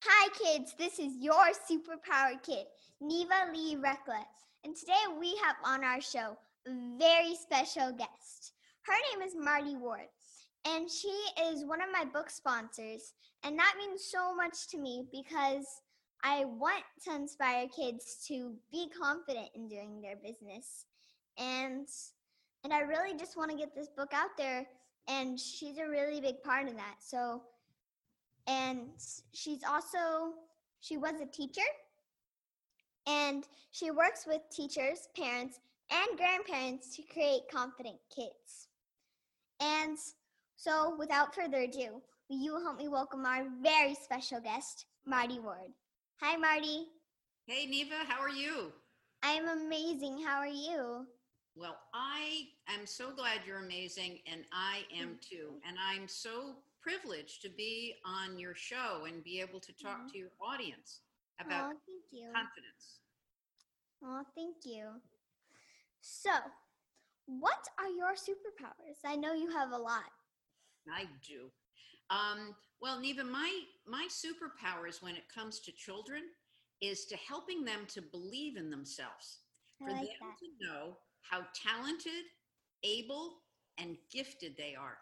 Hi, kids. This is your superpower kid, Neva Lee Reckless. And today we have on our show a very special guest. Her name is Marty Ward, and she is one of my book sponsors. And that means so much to me because I want to inspire kids to be confident in doing their business. And and I really just want to get this book out there and she's a really big part of that. So and she's also she was a teacher and she works with teachers, parents, and grandparents to create confident kids. And so without further ado, will you help me welcome our very special guest, Marty Ward. Hi Marty. Hey, Neva, how are you? I'm amazing. How are you? Well, I am so glad you're amazing, and I am too. And I'm so privileged to be on your show and be able to talk Mhm. to your audience about Oh, thank you. confidence. Oh, thank you. So, what are your superpowers? I know you have a lot. I do. Um, well, Neva, my my superpowers when it comes to children is to helping them to believe in themselves, I for like them that. to know how talented, able, and gifted they are.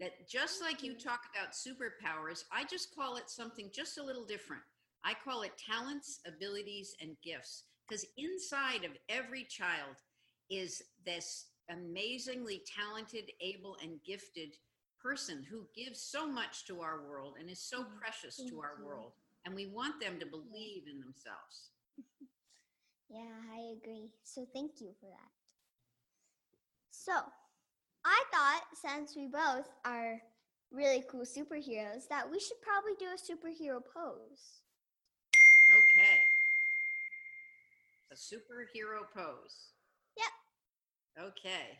That just like you Mhm. talk about superpowers, I just call it something just a little different. I call it talents, abilities, and gifts. Because inside of every child is this amazingly talented, able, and gifted person who gives so much to our world and is so Mm, precious thank to our you. world. And we want them to believe in themselves. Yeah, I agree. So, thank you for that. So, I thought since we both are really cool superheroes that we should probably do a superhero pose. Okay. A superhero pose. Yep. Okay.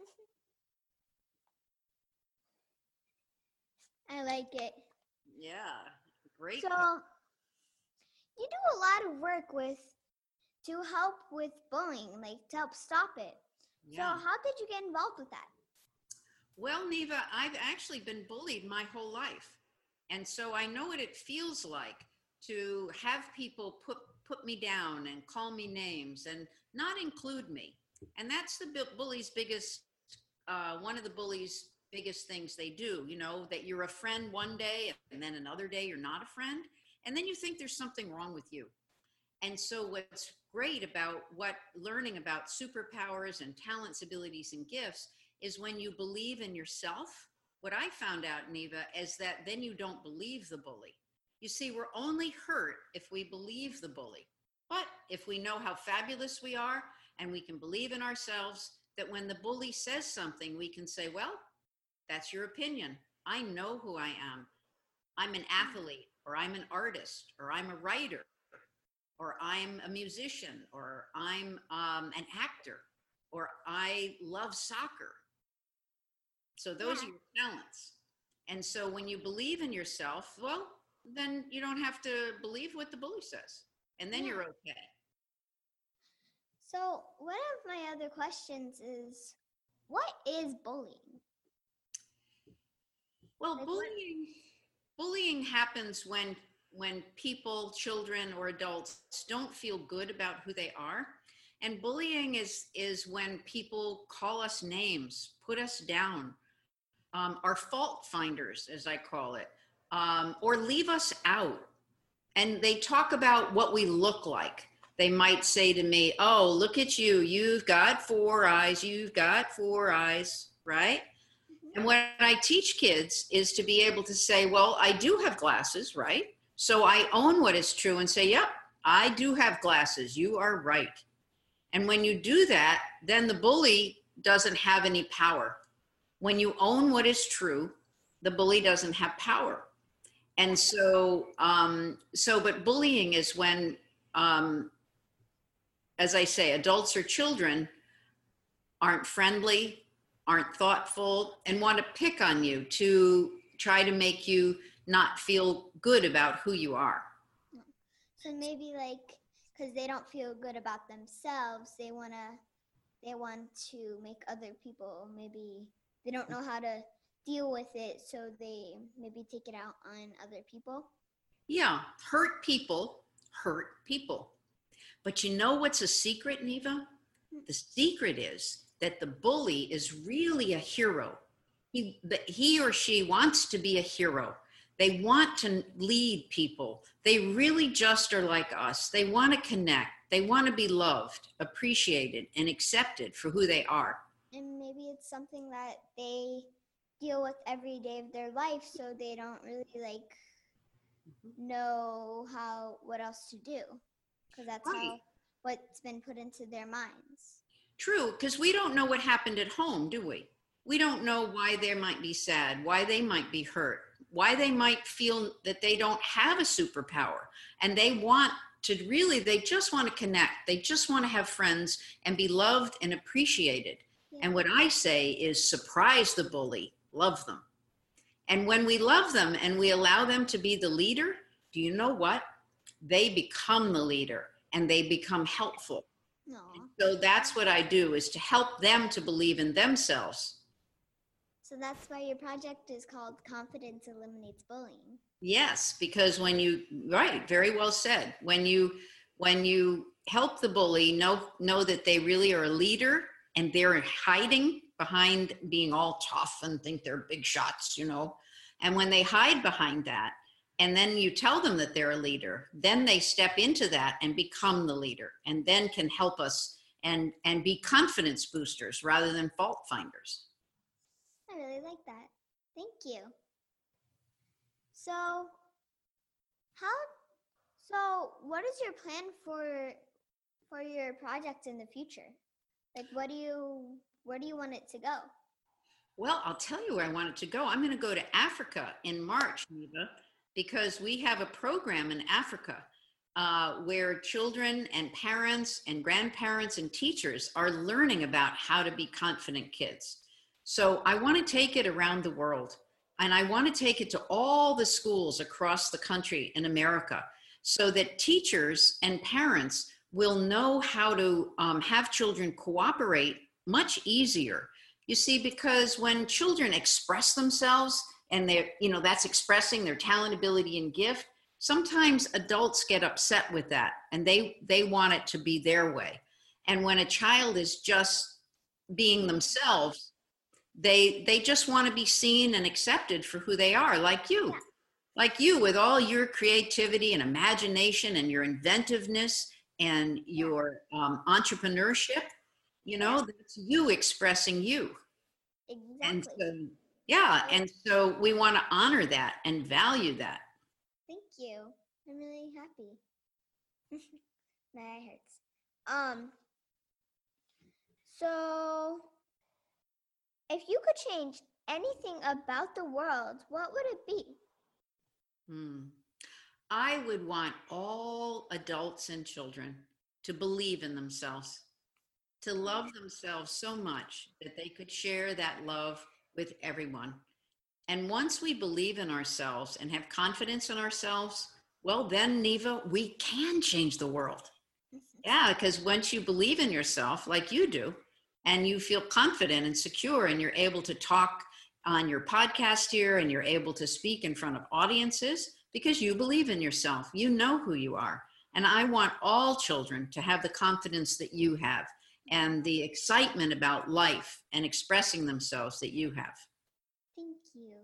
I like it. Yeah. Great. So, you do a lot of work with to help with bullying, like to help stop it. So, how did you get involved with that? Well, Neva, I've actually been bullied my whole life. And so I know what it feels like to have people put put me down and call me names and not include me. And that's the bully's biggest uh, one of the bullies biggest things they do, you know, that you're a friend one day and then another day you're not a friend, and then you think there's something wrong with you. And so what's great about what learning about superpowers and talents, abilities and gifts is when you believe in yourself. What I found out, Neva, is that then you don't believe the bully. You see, we're only hurt if we believe the bully. But if we know how fabulous we are and we can believe in ourselves, that when the bully says something, we can say, Well, that's your opinion. I know who I am. I'm an hmm. athlete, or I'm an artist, or I'm a writer, or I'm a musician, or I'm um, an actor, or I love soccer. So those Yeah. are your talents. And so when you believe in yourself, well, then you don't have to believe what the bully says. And then Yeah. you're okay. So, one of my other questions is what is bullying? Well, Like what- bullying bullying happens when when people, children or adults don't feel good about who they are. And bullying is is when people call us names, put us down, um, are fault finders, as I call it, um, or leave us out. And they talk about what we look like. They might say to me, "Oh, look at you! You've got four eyes. You've got four eyes." Right? And what I teach kids is to be able to say, well, I do have glasses, right? So I own what is true and say, yep, I do have glasses. You are right. And when you do that, then the bully doesn't have any power. When you own what is true, the bully doesn't have power. And so, um, so, but bullying is when, um, as I say, adults or children aren't friendly, aren't thoughtful, and want to pick on you to try to make you not feel good about who you are. So maybe like because they don't feel good about themselves, they wanna they want to make other people maybe they don't know how to deal with it so they maybe take it out on other people. Yeah, hurt people hurt people. But you know what's a secret, Neva? Hmm. The secret is that the bully is really a hero. He, he or she wants to be a hero. They want to lead people. They really just are like us. They want to connect. They want to be loved, appreciated, and accepted for who they are. And maybe it's something that they deal with every day of their life, so they don't really like mm-hmm. know how what else to do because that's how what's been put into their minds. True, because we don't know what happened at home, do we? We don't know why they might be sad, why they might be hurt, why they might feel that they don't have a superpower. And they want to really, they just want to connect. They just want to have friends and be loved and appreciated. And what I say is surprise the bully, love them. And when we love them and we allow them to be the leader, do you know what? They become the leader and they become helpful. So that's what I do is to help them to believe in themselves. So that's why your project is called Confidence Eliminates Bullying. Yes, because when you right, very well said. When you when you help the bully know know that they really are a leader and they're hiding behind being all tough and think they're big shots, you know. And when they hide behind that and then you tell them that they're a leader, then they step into that and become the leader and then can help us and and be confidence boosters rather than fault finders. Like that. Thank you. So, how? So, what is your plan for for your project in the future? Like, what do you where do you want it to go? Well, I'll tell you where I want it to go. I'm going to go to Africa in March, Neva, because we have a program in Africa uh, where children and parents and grandparents and teachers are learning about how to be confident kids. So I want to take it around the world and I want to take it to all the schools across the country in America so that teachers and parents will know how to um, have children cooperate much easier you see, because when children express themselves and they're, you know, that's expressing their talent, ability, and gift, sometimes adults get upset with that and they they want it to be their way. And when a child is just being themselves, they they just want to be seen and accepted for who they are, like you. Like you, with all your creativity and imagination and your inventiveness and your um, entrepreneurship, you know that's you expressing you and Exactly. so yeah and so we want to honor that and value that Thank you. I'm really happy. My eye hurts. Um. So, if you could change anything about the world, what would it be? Hmm. i would want all adults and children to believe in themselves to love themselves so much that they could share that love with everyone and once we believe in ourselves and have confidence in ourselves well then neva we can change the world Yeah, because once you believe in yourself, like you do, and you feel confident and secure, and you're able to talk on your podcast here and you're able to speak in front of audiences because you believe in yourself, you know who you are. And I want all children to have the confidence that you have and the excitement about life and expressing themselves that you have. Thank you.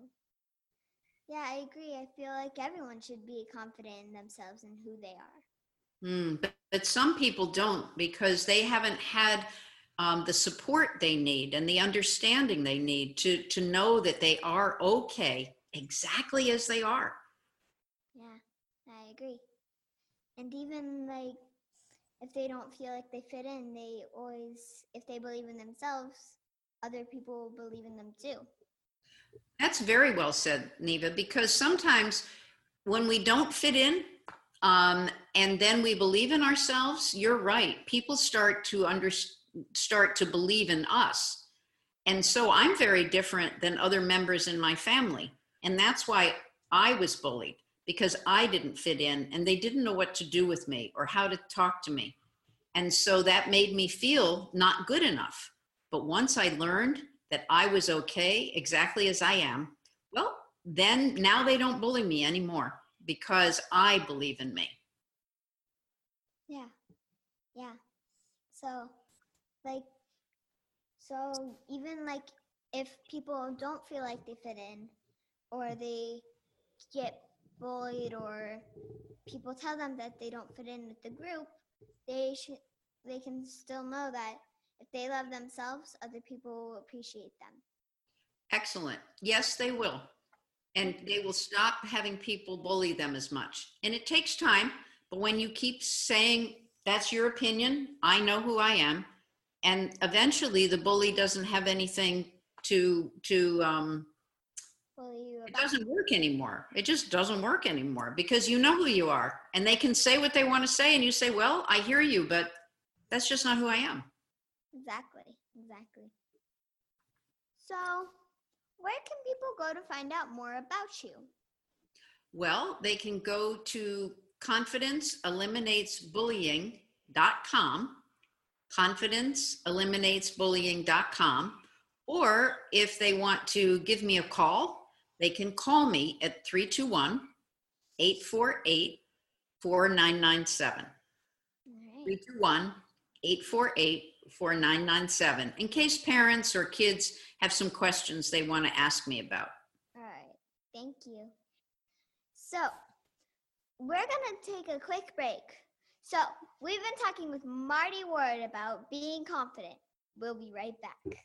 Yeah, I agree. I feel like everyone should be confident in themselves and who they are. Mm, but, but some people don't because they haven't had um, the support they need and the understanding they need to to know that they are okay exactly as they are. Yeah, I agree. And even like if they don't feel like they fit in, they always, if they believe in themselves, other people will believe in them too. That's very well said, Neva, because sometimes when we don't fit in um, and then we believe in ourselves, you're right. People start to under, start to believe in us. And so I'm very different than other members in my family. And that's why I was bullied because I didn't fit in and they didn't know what to do with me or how to talk to me. And so that made me feel not good enough. But once I learned that I was okay exactly as I am, well, then now they don't bully me anymore because I believe in me. Yeah. Yeah. So, like, so even like if people don't feel like they fit in or they get bullied or people tell them that they don't fit in with the group, they should they can still know that if they love themselves, other people will appreciate them. Excellent. Yes, they will. And they will stop having people bully them as much. And it takes time, but when you keep saying, that's your opinion, I know who I am, and eventually the bully doesn't have anything to to um it doesn't work anymore. It just doesn't work anymore because you know who you are and they can say what they want to say and you say, "Well, I hear you, but that's just not who I am." exactly, exactly. So, where can people go to find out more about you? Well, they can go to confidenceeliminatesbullying.com, confidenceeliminatesbullying.com, or if they want to give me a call, they can call me at 321 848 4997. 321 848 4997 in case parents or kids have some questions they want to ask me about. All right. Thank you. So, we're going to take a quick break. So, we've been talking with Marty Ward about being confident. We'll be right back.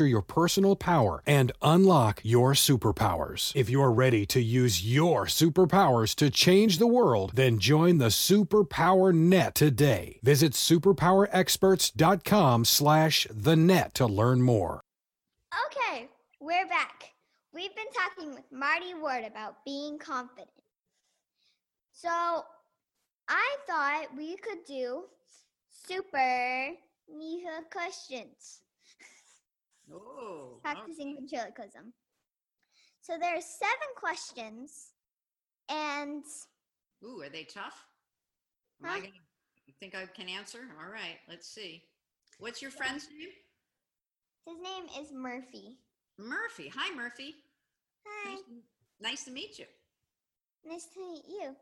your personal power and unlock your superpowers. If you're ready to use your superpowers to change the world, then join the Superpower Net today. Visit superpowerexperts.com slash the net to learn more. Okay, we're back. We've been talking with Marty Ward about being confident. So, I thought we could do super Niha questions, Oh, practicing ventriloquism. So, there are seven questions, and Ooh, are they tough? Am I gonna, you think I can answer? All right, let's see. What's your friend's name? his name is Murphy. Murphy. Hi, Murphy. Hi, Nice, nice to meet you. nice to meet you.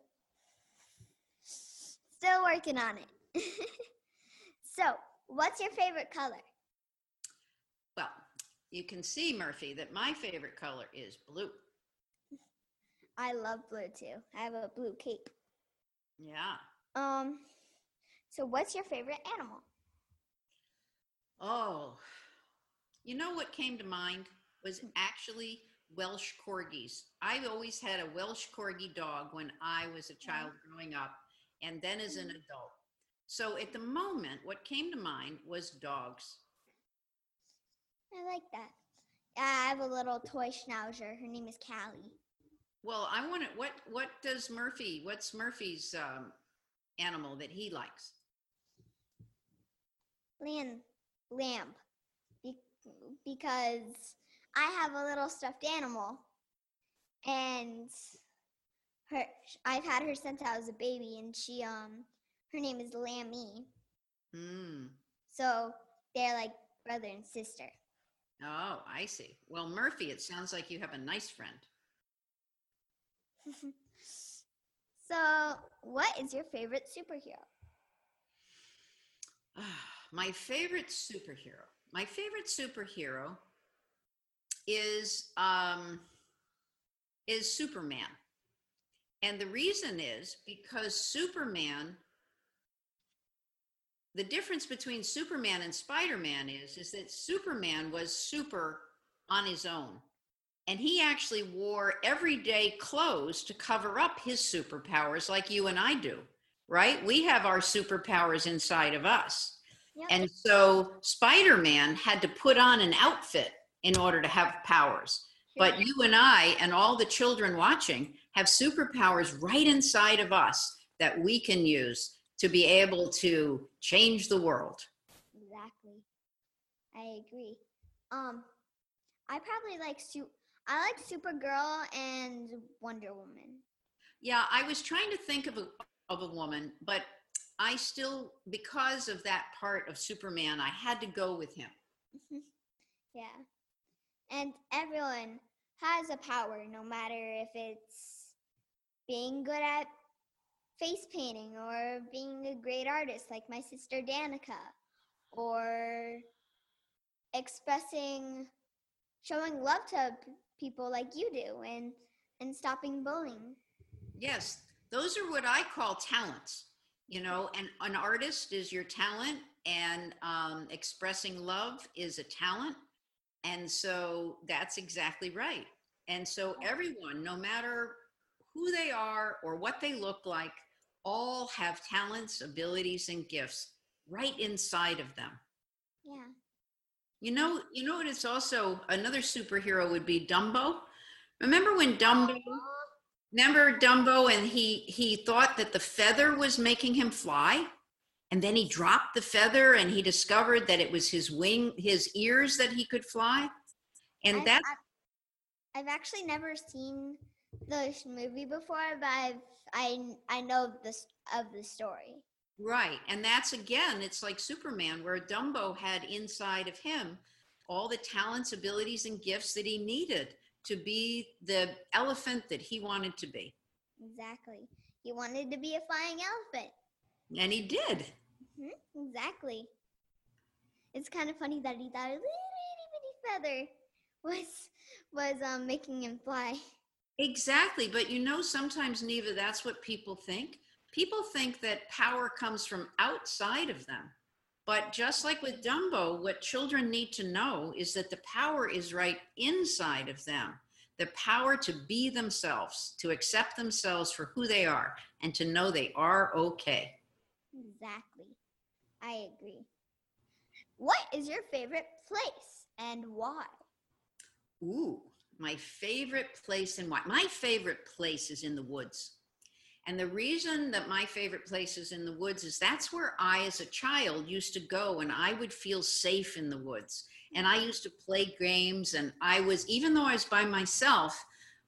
Still working on it. so, what's your favorite color? You can see, Murphy, that my favorite color is blue. I love blue too. I have a blue cape. Yeah. Um, so what's your favorite animal? Oh, you know what came to mind was actually Welsh corgis. I always had a Welsh corgi dog when I was a child growing up and then as an adult. So at the moment, what came to mind was dogs. I like that. I have a little toy schnauzer. Her name is Callie. Well, I want to, what, what does Murphy, what's Murphy's um, animal that he likes? Lamb, lamb, Be- because I have a little stuffed animal, and her I've had her since I was a baby, and she um her name is Lammy. Hmm. So they're like brother and sister. Oh, I see. Well, Murphy, it sounds like you have a nice friend. so, what is your favorite superhero? my favorite superhero. My favorite superhero is um, is Superman, and the reason is because Superman. The difference between Superman and Spider-Man is is that Superman was super on his own, and he actually wore everyday clothes to cover up his superpowers, like you and I do. Right? We have our superpowers inside of us. Yep. And so Spider Man had to put on an outfit in order to have powers. But you and I and all the children watching have superpowers right inside of us that we can use to be able to change the world. Exactly. I agree. Um, I probably like su- I like Supergirl and Wonder Woman. Yeah, I was trying to think of a of a woman, but I still because of that part of Superman, I had to go with him. yeah. And everyone has a power, no matter if it's being good at face painting or being a great artist like my sister Danica or expressing showing love to p- people like you do and and stopping bullying Yes, those are what I call talents. You know, and an artist is your talent, and um, expressing love is a talent. And so that's exactly right. And so everyone, no matter who they are or what they look like, all have talents, abilities, and gifts right inside of them. yeah You know, you know what? It's also another superhero would be Dumbo. Remember when Dumbo? Uh-huh. Remember Dumbo, and he he thought that the feather was making him fly, and then he dropped the feather, and he discovered that it was his wing, his ears that he could fly, and that I've, I've actually never seen the movie before but I've, i i know this of the story. Right, and that's again, it's like Superman, where Dumbo had inside of him all the talents, abilities, and gifts that he needed to be the elephant that he wanted to be, exactly. He wanted to be a flying elephant. And he did. hmm exactly. It's kind of funny that he thought a little itty bitty feather was was um making him fly Exactly. But you know, sometimes, Neva, that's what people think. People think that power comes from outside of them. But just like with Dumbo, what children need to know is that the power is right inside of them the power to be themselves, to accept themselves for who they are, and to know they are okay. exactly i agree what is your favorite place and why Ooh, my favorite place in what? My favorite place is in the woods. And the reason that my favorite place is in the woods is that's where I, as a child, used to go and I would feel safe in the woods. And I used to play games. And I was, even though I was by myself,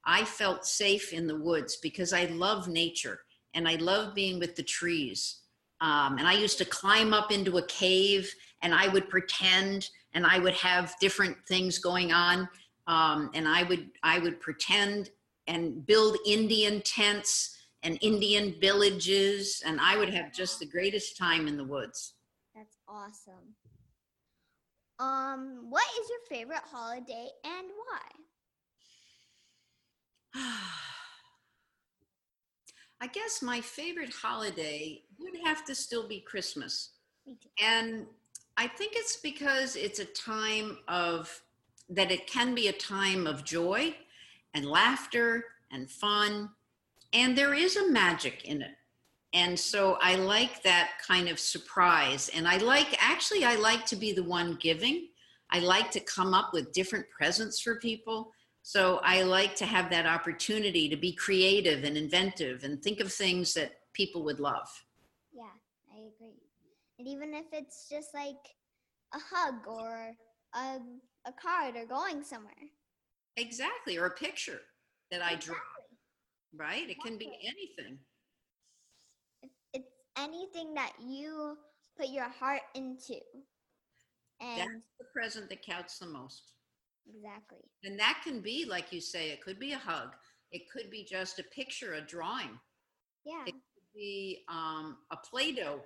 I felt safe in the woods because I love nature and I love being with the trees. Um, and I used to climb up into a cave and I would pretend and I would have different things going on um, and I would I would pretend and build Indian tents and Indian villages, and I would have just the greatest time in the woods. That's awesome. Um, what is your favorite holiday and why? I guess my favorite holiday would have to still be Christmas. And I think it's because it's a time of that it can be a time of joy and laughter and fun. And there is a magic in it. And so I like that kind of surprise. And I like, actually, I like to be the one giving. I like to come up with different presents for people. So I like to have that opportunity to be creative and inventive and think of things that people would love. Yeah, I agree. And even if it's just like a hug or a, a card or going somewhere. Exactly. Or a picture that I draw, Exactly. right? It can be anything. It's anything that you put your heart into. And That's the present that counts the most. exactly. And that can be, like you say, it could be a hug. It could be just a picture, a drawing. Yeah. It could be um, a Play Doh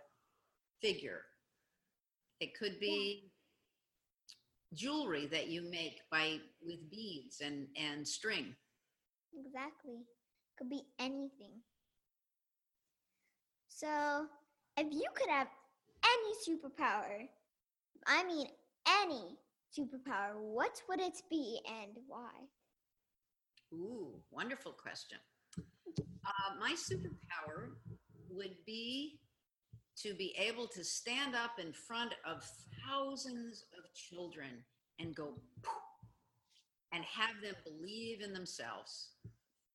figure. It could be jewelry that you make by with beads and, and string. Exactly. Could be anything. So, if you could have any superpower, I mean any superpower, what would it be and why? Ooh, wonderful question. Uh, my superpower would be to be able to stand up in front of thousands of children and go, and have them believe in themselves.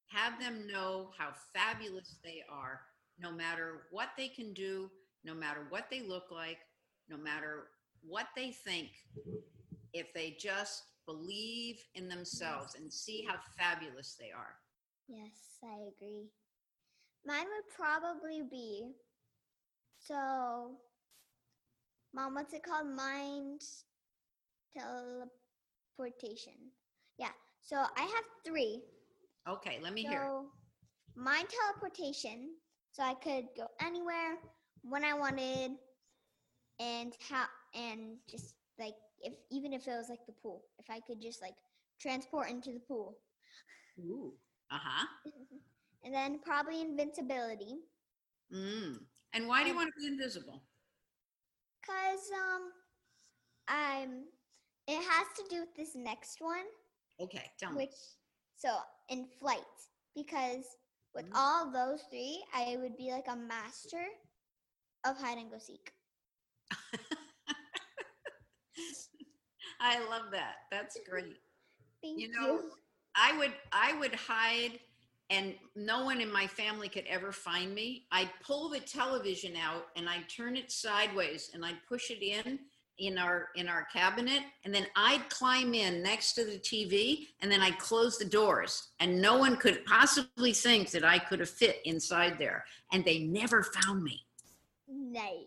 Have them know how fabulous they are, no matter what they can do, no matter what they look like, no matter what they think, if they just believe in themselves and see how fabulous they are. Yes, I agree. Mine would probably be so, Mom, what's it called? Mind teleportation. Yeah, so I have three. Okay, let me hear. So, mind teleportation, so I could go anywhere when I wanted, and how, and just like if even if it was like the pool, if I could just like transport into the pool. Ooh. Uh huh. and then probably invincibility. Mm. And why do you want to be invisible? Cause um, I'm. It has to do with this next one, Okay, tell me. which so in flight because with Mhm. all those three, I would be like a master of hide and go seek. I love that. That's great. Thank You you. know, I would I would hide and no one in my family could ever find me. I'd pull the television out and I'd turn it sideways and I'd push it in in our in our cabinet and then I'd climb in next to the TV and then I'd close the doors and no one could possibly think that I could have fit inside there and they never found me. Nice.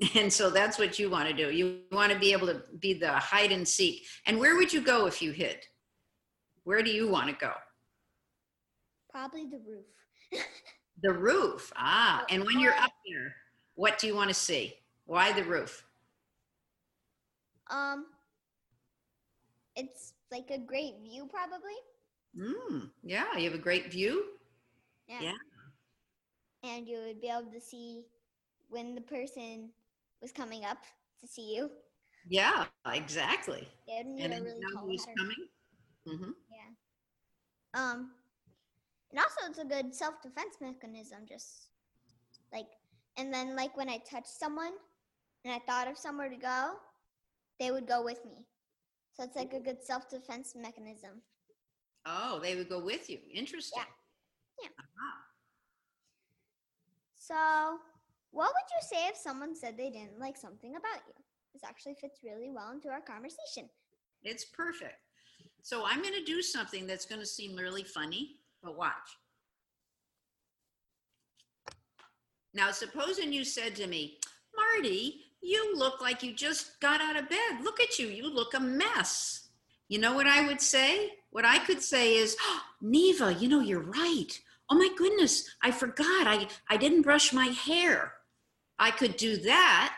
And so that's what you want to do. You want to be able to be the hide and seek. And where would you go if you hid? Where do you want to go? Probably the roof. The roof. Ah, and when you're up there, what do you want to see? Why the roof? um, it's like a great view, probably. Mm, yeah, you have a great view. Yeah. Yeah. And you would be able to see when the person was coming up to see you. Yeah, exactly. And then really you know who's coming. hmm Yeah. Um, and also it's a good self-defense mechanism. Just like, and then like when I touched someone, and I thought of somewhere to go, they would go with me. So it's like a good self-defense mechanism. Oh, they would go with you. Interesting. Yeah. Ah. So, what would you say if someone said they didn't like something about you? This actually fits really well into our conversation. It's perfect. So I'm going to do something that's going to seem really funny, but watch. Now, supposing you said to me, Marty, you look like you just got out of bed. Look at you. You look a mess. You know what I would say? What I could say is, oh, Neva, you know, you're right. Oh my goodness, I forgot. I, I didn't brush my hair. I could do that,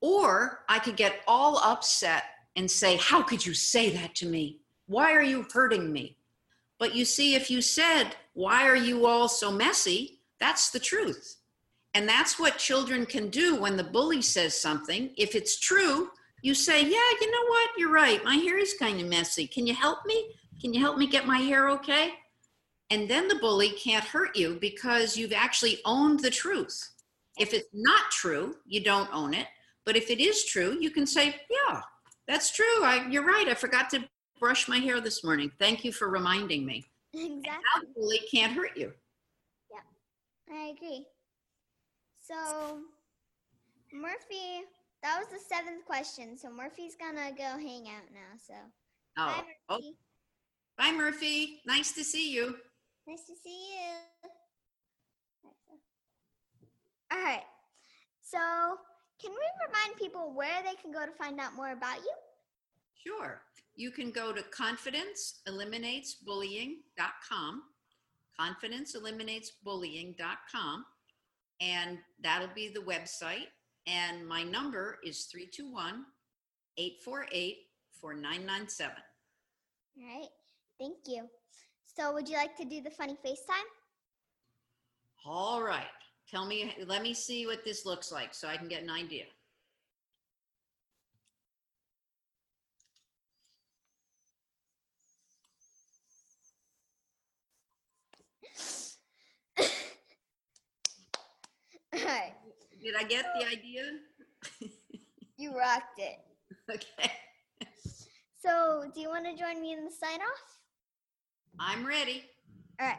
or I could get all upset and say, How could you say that to me? Why are you hurting me? But you see, if you said, Why are you all so messy? That's the truth. And that's what children can do when the bully says something. If it's true, you say, Yeah, you know what? You're right. My hair is kind of messy. Can you help me? Can you help me get my hair okay? And then the bully can't hurt you because you've actually owned the truth. If it's not true, you don't own it. But if it is true, you can say, Yeah, that's true. I, you're right. I forgot to brush my hair this morning. Thank you for reminding me. exactly. The bully can't hurt you. Yeah, I agree. So, Murphy, that was the seventh question. So, Murphy's gonna go hang out now. So, Oh, bye, oh, Murphy. bye, Murphy. Nice to see you. Nice to see you. All right. So, can we remind people where they can go to find out more about you? Sure. You can go to confidenceeliminatesbullying.com, confidenceeliminatesbullying.com, and that'll be the website. And my number is 321 848 4997. All right. Thank you. So, would you like to do the funny FaceTime? All right. Tell me, let me see what this looks like so I can get an idea. All right. Did I get the idea? You rocked it. okay. So, do you want to join me in the sign off? I'm ready. All right.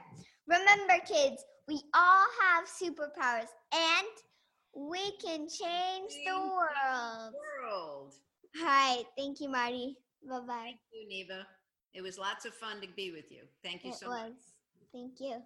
Remember, kids, we all have superpowers and we can change the world. World. All right. Thank you, Marty. Bye bye. Thank you, Neva. It was lots of fun to be with you. Thank you It so much. was. Thank you.